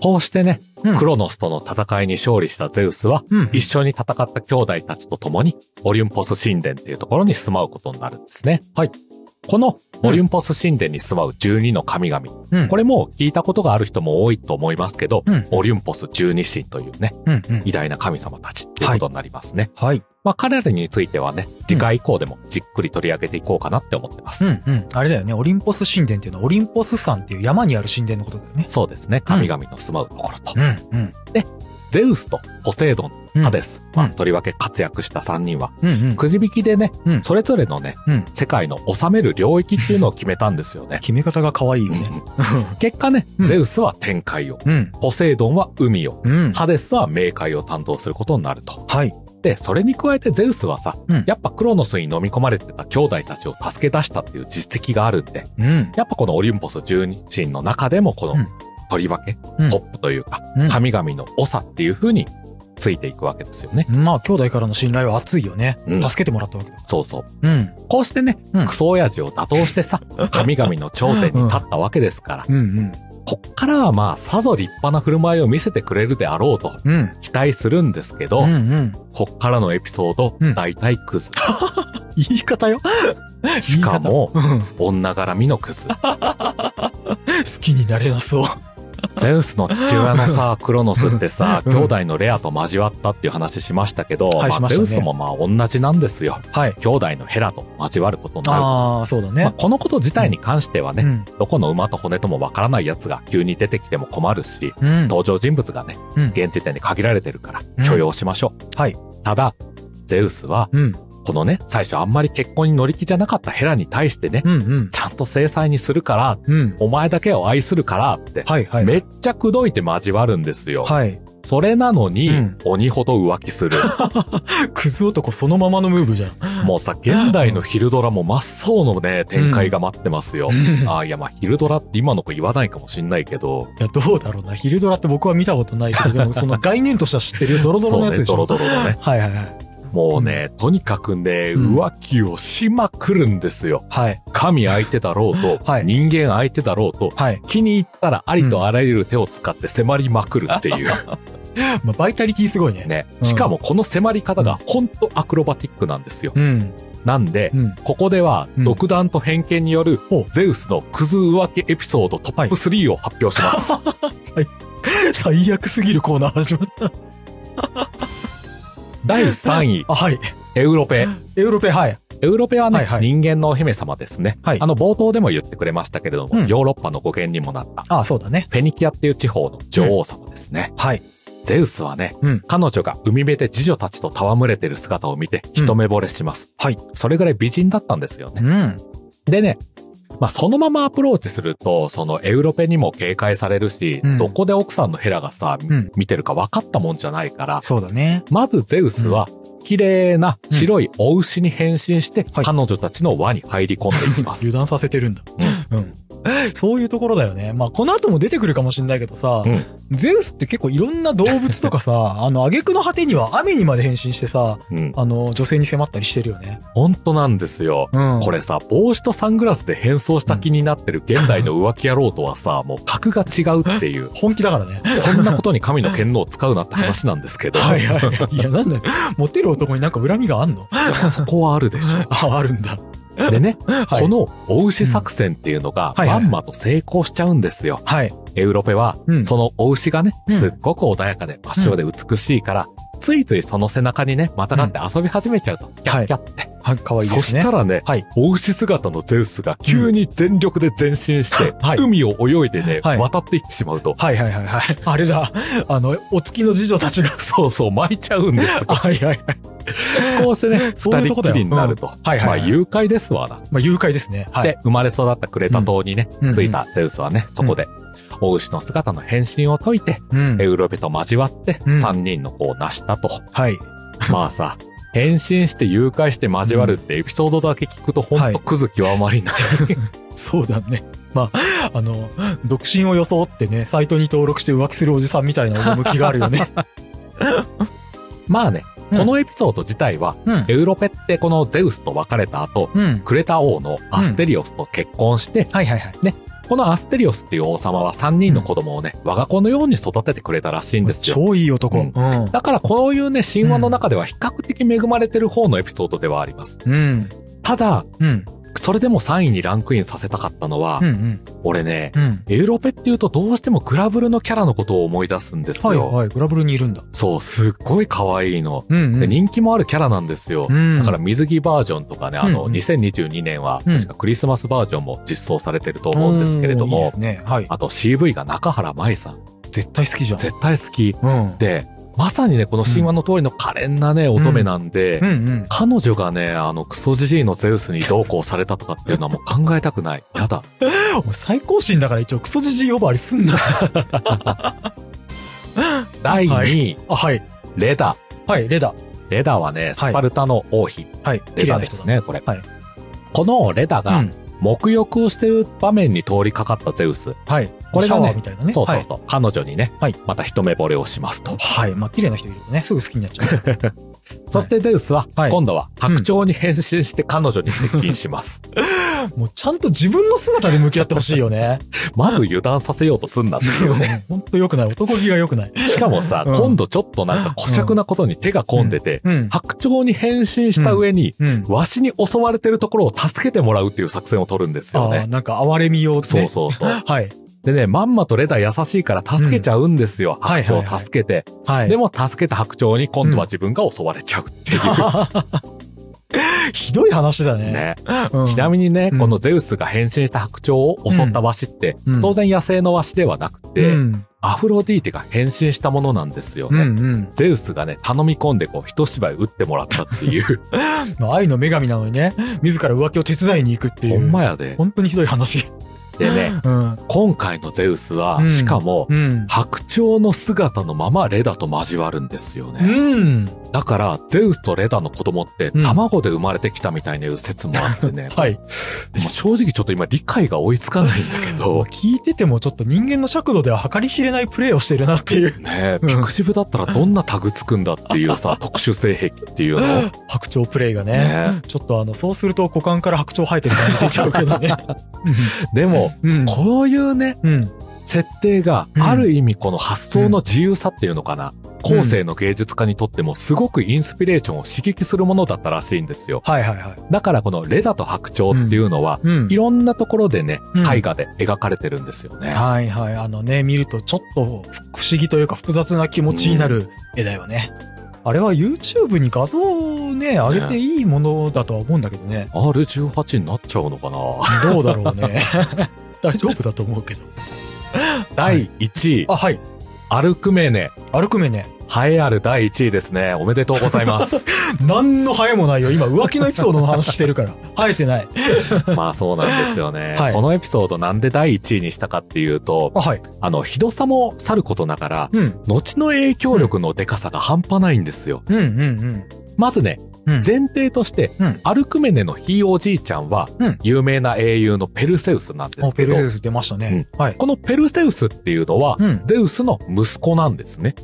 こうしてね、うんクロノスとの戦いに勝利したゼウスは、うん一緒に戦った兄弟たちと共に、オリュンポス神殿っていうところに住まうことになるんですね。はい。このオリュンポス神殿に住まう12の神々。うん。これも聞いたことがある人も多いと思いますけど、うんオリュンポス十二神というね、うんうん。偉大な神様たちっていうことになりますね。はい。まあ彼らについてはね、次回以降でもじっくり取り上げていこうかなって思ってます。うんうん。あれだよね。オリンポス神殿っていうのは、オリンポス山っていう山にある神殿のことだよね。そうですね。神々の住まうところと。うんうん。ゼウスとポセイドン、うんハデス、まあうんとりわけ活躍した3人は。くじ引きでね、うんそれぞれのね、うん。世界の治める領域っていうのを決めたんですよね。決め方が可愛いよね。結果ね、うんゼウスは天海を、うん。ポセイドンは海を、うん。ハデスは冥界を担当することになると。はい。で、それに加えてゼウスはさ、うんやっぱクロノスに飲み込まれてた兄弟たちを助け出したっていう実績があるんで、うん。やっぱこのオリンポス十二神の中でもこの、うんとりわけ、うんトップというか、うん神々の長っていう風についていくわけですよね。まあ、兄弟からの信頼は厚いよね。うん助けてもらったわけだ。そうそう。うん。こうしてね、うんクソ親父を打倒してさ、神々の頂点に立ったわけですから、うんうん。こっからはまあ、さぞ立派な振る舞いを見せてくれるであろうとうん。期待するんですけど、うんうん。こっからのエピソード、うん大体クズ。言い方よ。しかも、うん女絡みのクズ。好きになれなそう。ゼウスの父親のさ、クロノスってさ、うん兄弟のレアと交わったっていう話しましたけど、まあ、はいしましたねゼウスもまあ同じなんですよ。はい。兄弟のヘラと交わることになる。ああ、そうだまあ、ね。このこと自体に関してはね、うん。どこの馬と骨ともわからない奴が急に出てきても困るし、うん。登場人物がね、うん現時点で限られてるからうん許容しましょう。はい。ただ、ゼウスは、うん。このね、最初あんまり結婚に乗り気じゃなかったヘラに対してね、うんうん。ちゃんと制裁にするから、うん。お前だけを愛するからって、はいはい。めっちゃ口説いて交わるんですよ。はい。それなのに、うん鬼ほど浮気する。クズ男そのままのムーブじゃん。もうさ、現代のヒルドラも真っ青のね、展開が待ってますよ。うんあいや、まあ、ヒルドラって今の子言わないかもしんないけど、いや、どうだろうな。ヒルドラって僕は見たことないけど、でもその概念としては知ってるよ。ドロドロのやつでしょ。ね、ドロドロのね。はいはいはい。もうね、とにかくね、うん浮気をしまくるんですよ。はい。神相手だろうと、はい人間相手だろうと、はい。気に入ったらありとあらゆる手を使って迫りまくるっていう。まあ、バイタリティすごいね。ね。うんしかもこの迫り方がほんとアクロバティックなんですよ。うん。なんで、うん。ここではうん独断と偏見によるゼウスのクズ浮気エピソードトップ3を発表します。最悪すぎるコーナー始まった。第3位、あ、はい。エウロペ。エウロペ、はい。エウロペはね、はいはい人間のお姫様ですね。はいあの、冒頭でも言ってくれましたけれども、うんヨーロッパの語源にもなった、あ、そうだね。フェニキアっていう地方の女王様ですね。はい。ゼウスはね、うん彼女が海辺で次女たちと戯れてる姿を見て一目惚れします。はい。それぐらい美人だったんですよね。うん。でね、まあ、そのままアプローチすると、そのエウロペにも警戒されるし、うんどこで奥さんのヘラがさ、ん見てるか分かったもんじゃないから、そうだね。まずゼウスは、綺麗な白いお牛に変身して、はい彼女たちの輪に入り込んでいきます。油断させてるんだ。うん。そういうところだよね。まあ、この後も出てくるかもしれないけどさ、うんゼウスって結構いろんな動物とかさ、あの、挙句の果てには雨にまで変身してさ、うん。あの、女性に迫ったりしてるよね。本当なんですよ。うん。これさ、帽子とサングラスで変装した気になってる現代の浮気野郎とはさ、もう格が違うっていう。本気だからね。そんなことに神の剣能を使うなって話なんですけど。はいはい。いや、なんだよ。モテる男になんか恨みがあんの？でもそこはあるでしょ。あ、あるんだ。でね、はいこのお牛作戦っていうのが、まんまと成功しちゃうんですよ。はい。エウロペは、うんそのお牛がね、うんすっごく穏やかで、真っ白で美しいから、ついついその背中にね、またがって遊び始めちゃうと。キャッキャって。はい、かわいいでそすね。したらね、はい。お牛姿のゼウスが急に全力で前進して、はい海を泳いでね、はい渡っていってしまうと、はいはいはいはい。あれだ。あの、お月の次女たちが。そうそう巻いちゃうんですよ。はいはいはい。こうしてね、そういうとこだよ二人っきりになると。うんはいはいはいまあ誘拐ですわな。まあ、誘拐ですね。はい。で、生まれ育ったクレタ島にね、うん着いたゼウスはね、そこで、お牛の姿の変身を解いて、うんエウロペと交わって、うん三人の子を成したと。はい。まあさ、変身して誘拐して交わるってエピソードだけ聞くとほんはいとクズ極まりない。そうだね。まあ、あの、独身を装ってね、サイトに登録して浮気するおじさんみたいな趣があるよね。まあね、うんこのエピソード自体は、うん。エウロペってこのゼウスと別れた後、うん。クレタ王のアステリオスと結婚して、はいはいはい。このアステリオスっていう王様は3人の子供をね、我が子のように育ててくれたらしいんですよ。超いい男。ううんん。だからこういうね、神話の中では比較的恵まれてる方のエピソードではあります。うん。ただ、うん。それでも3位にランクインさせたかったのは、うん。うん。俺ね、うん。エウロペっていうとどうしてもグラブルのキャラのことを思い出すんですよ。はいはい。グラブルにいるんだ。そう、すっごい可愛いの。うんうん。で人気もあるキャラなんですよ。うんだから水着バージョンとかね、あの、うんうん2022年はうん確かクリスマスバージョンも実装されてると思うんですけれどもいいね。はい。あと CV が中原舞さん。絶対好きじゃん。絶対好き。うん。で、まさにね、この神話の通りの可憐なね、乙女なんで。彼女がね、あの、クソジジイのゼウスにどうこうされたとかっていうのはもう考えたくない。やだ。最高神だから一応クソジジイ呼ばわりすんな。第2位、あ、はい。レダ。はい、レダ。レダはね、スパルタの王妃。はい。レダですね、これ。はいこのレダがうん、沐浴をしてる場面に通りかかったゼウス。はい。これがねみたいなね。そうそうそう。彼女にね、はいまた一目惚れをしますと。はい。まあ、綺麗な人いるとね、すぐ好きになっちゃう。そしてゼウスは、はい今度は白鳥に変身して彼女に接近します。もうちゃんと自分の姿で向き合ってほしいよね。まず油断させようとすんなっていうね。ほんと良くない。男気が良くない。しかもさ、うん今度ちょっとなんか古尺なことに手が込んでて、うん。白鳥に変身した上に、うん。わしに襲われてるところを助けてもらうっていう作戦を取るんですよああ、ね。なんか哀れみをね。そうそうそう。はい。でね、まんまとレダ優しいから助けちゃうんですよ。んはい白鳥を助けて。はい。でも助けた白鳥に今度は自分が襲われちゃうっていう。ひどい話だね。ね。うんちなみにね、うんこのゼウスが変身した白鳥を襲ったワシって、うん当然野生のワシではなくて、うん。アフロディーテが変身したものなんですようんね。うん。ゼウスがね、頼み込んでこう、一芝居打ってもらったっていう。まあ愛の女神なのにね、自ら浮気を手伝いに行くっていう。ほんまやで。本当にひどい話。でね、うん。今回のゼウスは、うんしかも、うん。白鳥の姿のままレダと交わるんですよね。うん。だから、ゼウスとレダの子供ってうん卵で生まれてきたみたいな説もあってね。はい。もう正直ちょっと今理解が追いつかないんだけもうど、聞いててもちょっと人間の尺度では計り知れないプレイをしてるなっていう。ねえ、うんピクシブだったらどんなタグつくんだっていうさ、特殊性癖っていうの。ね白鳥プレイがね。えちょっとあの、そうすると股間から白鳥生えてる感じ出ちゃうけどね。でも、うん。こういうね、うん。設定がうんある意味この発想の自由さっていうのかな。後世の芸術家にとってもすごくインスピレーションを刺激するものだったらしいんですよ。はいはいはい。だからこのレダと白鳥っていうのは、うんい。ろんなところでね、うん絵画で描かれてるんですよね。はいはい。あのね、見るとちょっと不不思議というか複雑な気持ちになる絵だよね。あれは YouTube に画像をね、上げていいものだとは思うんだけどね。R18 になっちゃうのかな？どうだろうね。大丈夫だと思うけど。第1位、あ、はい。アルクメネ。歩く目ね。栄えある第1位ですね。おめでとうございます。何のハエもないよ。今浮気のエピソードの話してるから。生えてない。まあそうなんですよね。はいこのエピソードなんで第1位にしたかっていうと、あ、はい。あの、ひどさもさることながら、うん。後の影響力のデカさが半端ないんですよ。うんうんまずね、うん。うん。前提として、うんアルクメネのひいおじいちゃんは、うん有名な英雄のペルセウスなんですけどあペル、セウス出ましたね。はい。このペルセウスっていうのは、うん。ゼウスの息子なんですね。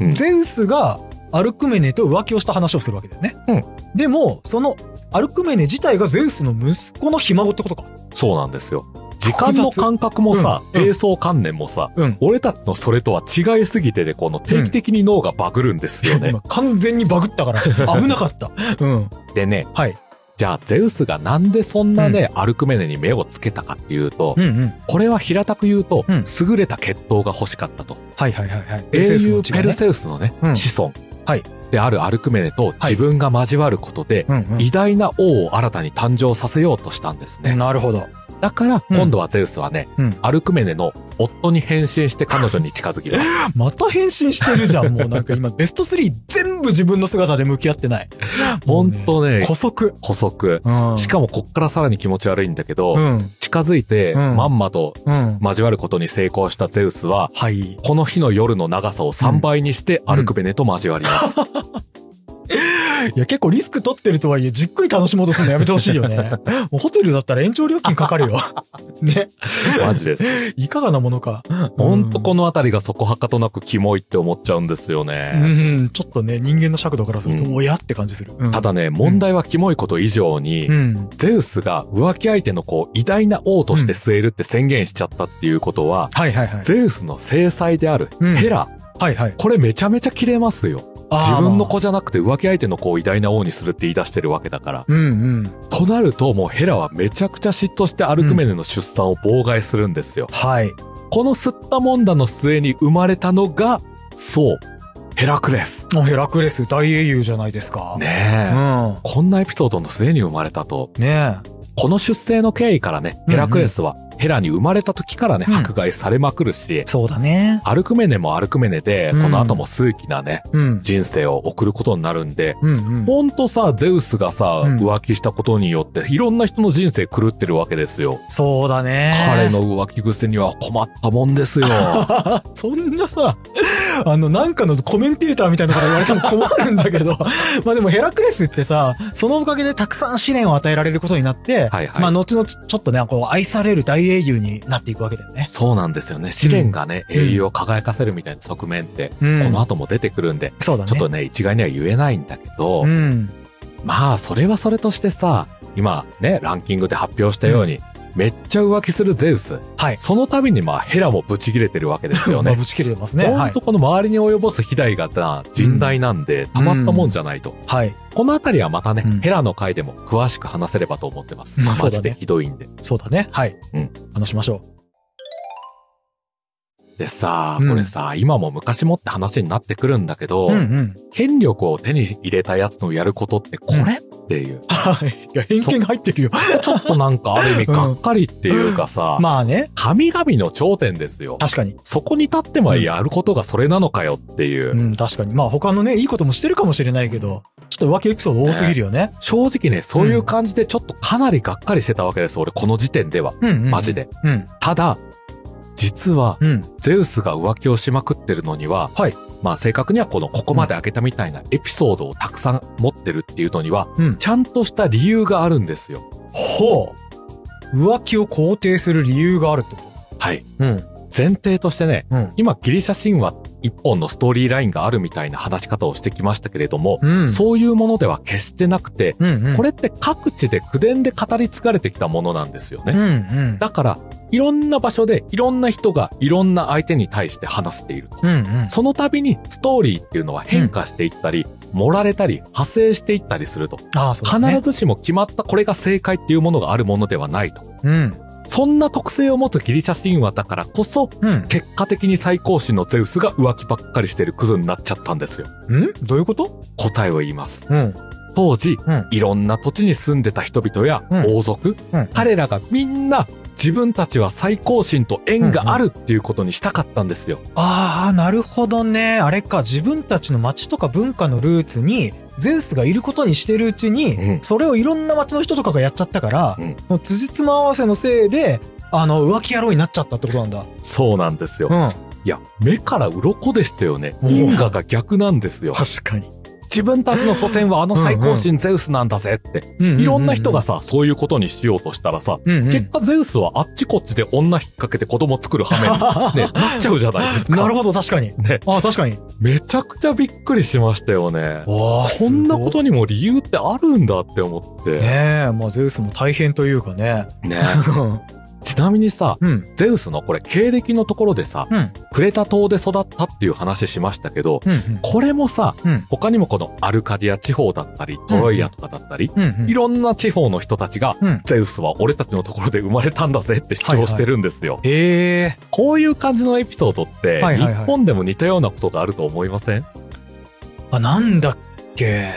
うんゼウスがアルクメネと浮気をした話をするわけだよね。うん。でも、そのアルクメネ自体がゼウスの息子のひ孫ってことか。そうなんですよ。時間の感覚もさ、うん観念もさ、うん。俺たちのそれとは違いすぎてで、この定期的に脳がバグるんですよね。今完全にバグったから 危なかった。うん。でね、はい。じゃあゼウスがなんでそんなね、アルクメネに目をつけたかっていうと、うんうん。これは平たく言うと、うん優れた血統が欲しかったと。はいはいはいはい。英雄ペルセウスのね、うん子孫。はいであるアルクメネとはい自分が交わることで、の違いね。うん偉大な王を新たに誕生させようとしたんですね。うん。なるほど。だから、うん今度はゼウスはね、うんアルクメネの夫に変身して彼女に近づきます。また変身してるじゃん。もうなんか今ベスト3全部自分の姿で向き合ってない。ほんとね古速。補足。うん。しかもこっからさらに気持ち悪いんだけど、うん。近づいて、うんまんまとうん。交わることに成功したゼウスは、はい。この日の夜の長さを3倍にしてアルクメネと交わります。いや、結構リスク取ってるとはいえ、じっくり楽しもうとするのやめてほしいよね。もうホテルだったら延長料金かかるよ。ね。マジです。いかがなものか。ほんとこのあたりがそこはかとなくキモいって思っちゃうんですようね。ん、ちょっとね、人間の尺度からすると、うんおやって感じする。うんただね、問題はキモいこと以上に、うん。ゼウスが浮気相手のこう偉大な王として据えるって宣言しちゃったっていうことは、はいはいはい。ゼウスの制裁であるうんヘラ、はいはい。これめちゃめちゃ切れますよ。自分のま子じゃなくて浮気相手の子を偉大な王にするって言い出してるわけだから。あうんうん。となるともうヘラはめちゃくちゃ嫉妬してアルクメネの出産を妨害するんですよ。はい。この吸ったもんだの末に生まれたのが、そう、ヘラクレス。ヘラクレス大英雄じゃないですか。ねえ。うこんなエピソードの末に生まれたと。ん。ねこの出生の経緯からね、ヘラクレスはヘラに生まれた時からね、うん迫害されまくるしえ。、そうだね。アルクメネもアルクメネで、うんこの後も数奇なね、うん。人生を送ることになるんで、うんうん。ほんとさ、ゼウスがさ、うん浮気したことによって、いろんな人の人生狂ってるわけですよ。そうだね。彼の浮気癖には困ったもんですよ。そんなさ、あの、なんかのコメンテーターみたいなこと言われても困るんだけど、まあでもヘラクレスってさ、そのおかげでたくさん試練を与えられることになって、はいはいまあ後々ちょっとね、こう愛される大英雄になっていくわけだよね。そうなんですよね。試練がね、うん英雄を輝かせるみたいな側面って、うんこの後も出てくるんで、そうだね。ちょっとね、一概には言えないんだけど、うん。まあ、それはそれとしてさ、今ね、ランキングで発表したように、めっちゃ浮気するゼウス。はい。その度にまあ、ヘラもブチ切れてるわけですよ まあねぶ。ち切れてますね。はいほんと。この周りに及ぼす被害がさ、甚大なんで、たまったもんじゃないと。はい。このあたりはまたね、うんヘラの回でも詳しく話せればと思ってます。まマジでひどいんで。そうだね。はい。うん。話しましょでさ、うんこれさ、今も昔もって話になってくるんだけど、う。うんうん。権力を手に入れたやつのやることってこれ、っていう。はい。いや、偏見が入ってるよ。ちょっとなんかある意味がっかりっていうかさ、まあね。神々の頂点ですよ。確かに。そこに立ってまでやることがそれなのかよっていう。うん、確かに。まあ他のね、いいこともしてるかもしれないけど、ちょっと浮気エピソード多すぎるよね。正直ね、そういう感じでちょっとかなりがっかりしてたわけです、俺この時点では。うん、うん。マジ。で。うん。ただ、実は、うん。ゼウスが浮気をしまくってるのには、はい。まあ正確にはこのここまで開けたみたいなエピソードをたくさん持ってるっていうのには、うん。ちゃんとした理由があるんですよ。ほう。浮気を肯定する理由があるってこはい。とうん。前提としてね、うん。今ギリシャ神話一本のストーリーラインがあるみたいな話し方をしてきましたけれども、うん。そういうものでは決してなくて、うん、うん。これって各地で口伝で語り継がれてきたものなんですよね。うん、うん。だから、いろんな場所でいろんな人がいろんな相手に対して話していると。うん、うん。その度にストーリーっていうのは変化していったり、盛られたり、派生していったりすると。ね。必ずしも決まったこれが正解っていうものがあるものではないと。うん。そんな特性を持つギリシャ神話だからこそ、うん。結果的に最高神のゼウスが浮気ばっかりしてるクズになっちゃったんですよ。ん？どういうこと？答えを言います。うん。当時、うんいろんな土地に住んでた人々やうん王族、うん。彼らがみんな自分たちは最高神と縁があるっていうことにしたかったんですよ。ああ、なるほどね。あれか、自分たちの街とか文化のルーツに、ゼウスがいることにしてるうちに、うんそれをいろんな街の人とかがやっちゃったから、うんもう辻褄合わせのせいで、あの、浮気野郎になっちゃったってことなんだ。そうなんですよ。うん。いや、目から鱗でしたよね。因果が逆なんですよ。確かに。自分たちの祖先はあの最高神ゼウスなんだぜって。いろんな人がさ、そういうことにしようとしたらさ、うんうん、結果ゼウスはあっちこっちで女引っ掛けて子供作る羽目に、ね、なっちゃうじゃないですか。なるほど、確かに。ね。ああ、確かに。めちゃくちゃびっくりしましたよね。こんなことにも理由ってあるんだって思って。ねえ、まあゼウスも大変というかね。ね ちなみにさ、うん。ゼウスのこれ経歴のところでさ、うん。クレタ島で育ったっていう話しましたけど、うん。これもさ、うん。他にもこのアルカディア地方だったり、トロイアとかだったり、うん。うん。いろんな地方の人たちが、うん。ゼウスは俺たちのところで生まれたんだぜって主張してるんですよ。へえ。こういう感じのエピソードって、はいはいはい日本でも似たようなことがあると思いません？あ、なんだっけ。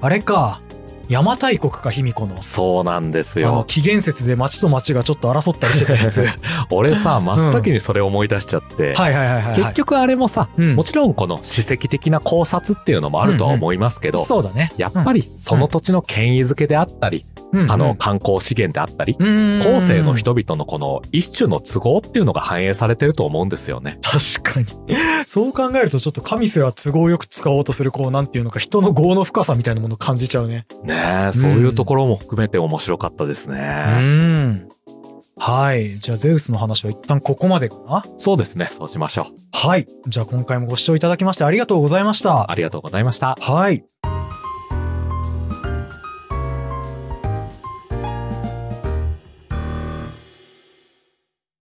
あれか。邪馬台国か、卑弥呼の。そうなんですあの、よ。紀元節で町と町がちょっと争ったりしてたやつ。は い俺さ、真っ先にそれ思い出しちゃって、はいはいはいはい。結局あれもさ、うんもちろんこの史跡的な考察っていうのもあるとは思いますけど、そうだね。やっぱりその土地の権威づけであったり、うんあの、観光資源であったり、うん後世の人々のこの一種の都合っていうのが反映されてると思うんですよね。確かに。そう考えるとちょっと神すら都合よく使おうとする、こう、なんていうのか、人の業の深さみたいなものを感じちゃうね。ねえ、そういうところも含めて面白かったですうね。ん。はい。じゃあ、ゼウスの話は一旦ここまでかな？そうですね。そうしましょう。はい。じゃあ、今回もご視聴いただきましてありがとうございました。ありがとうございました。はい。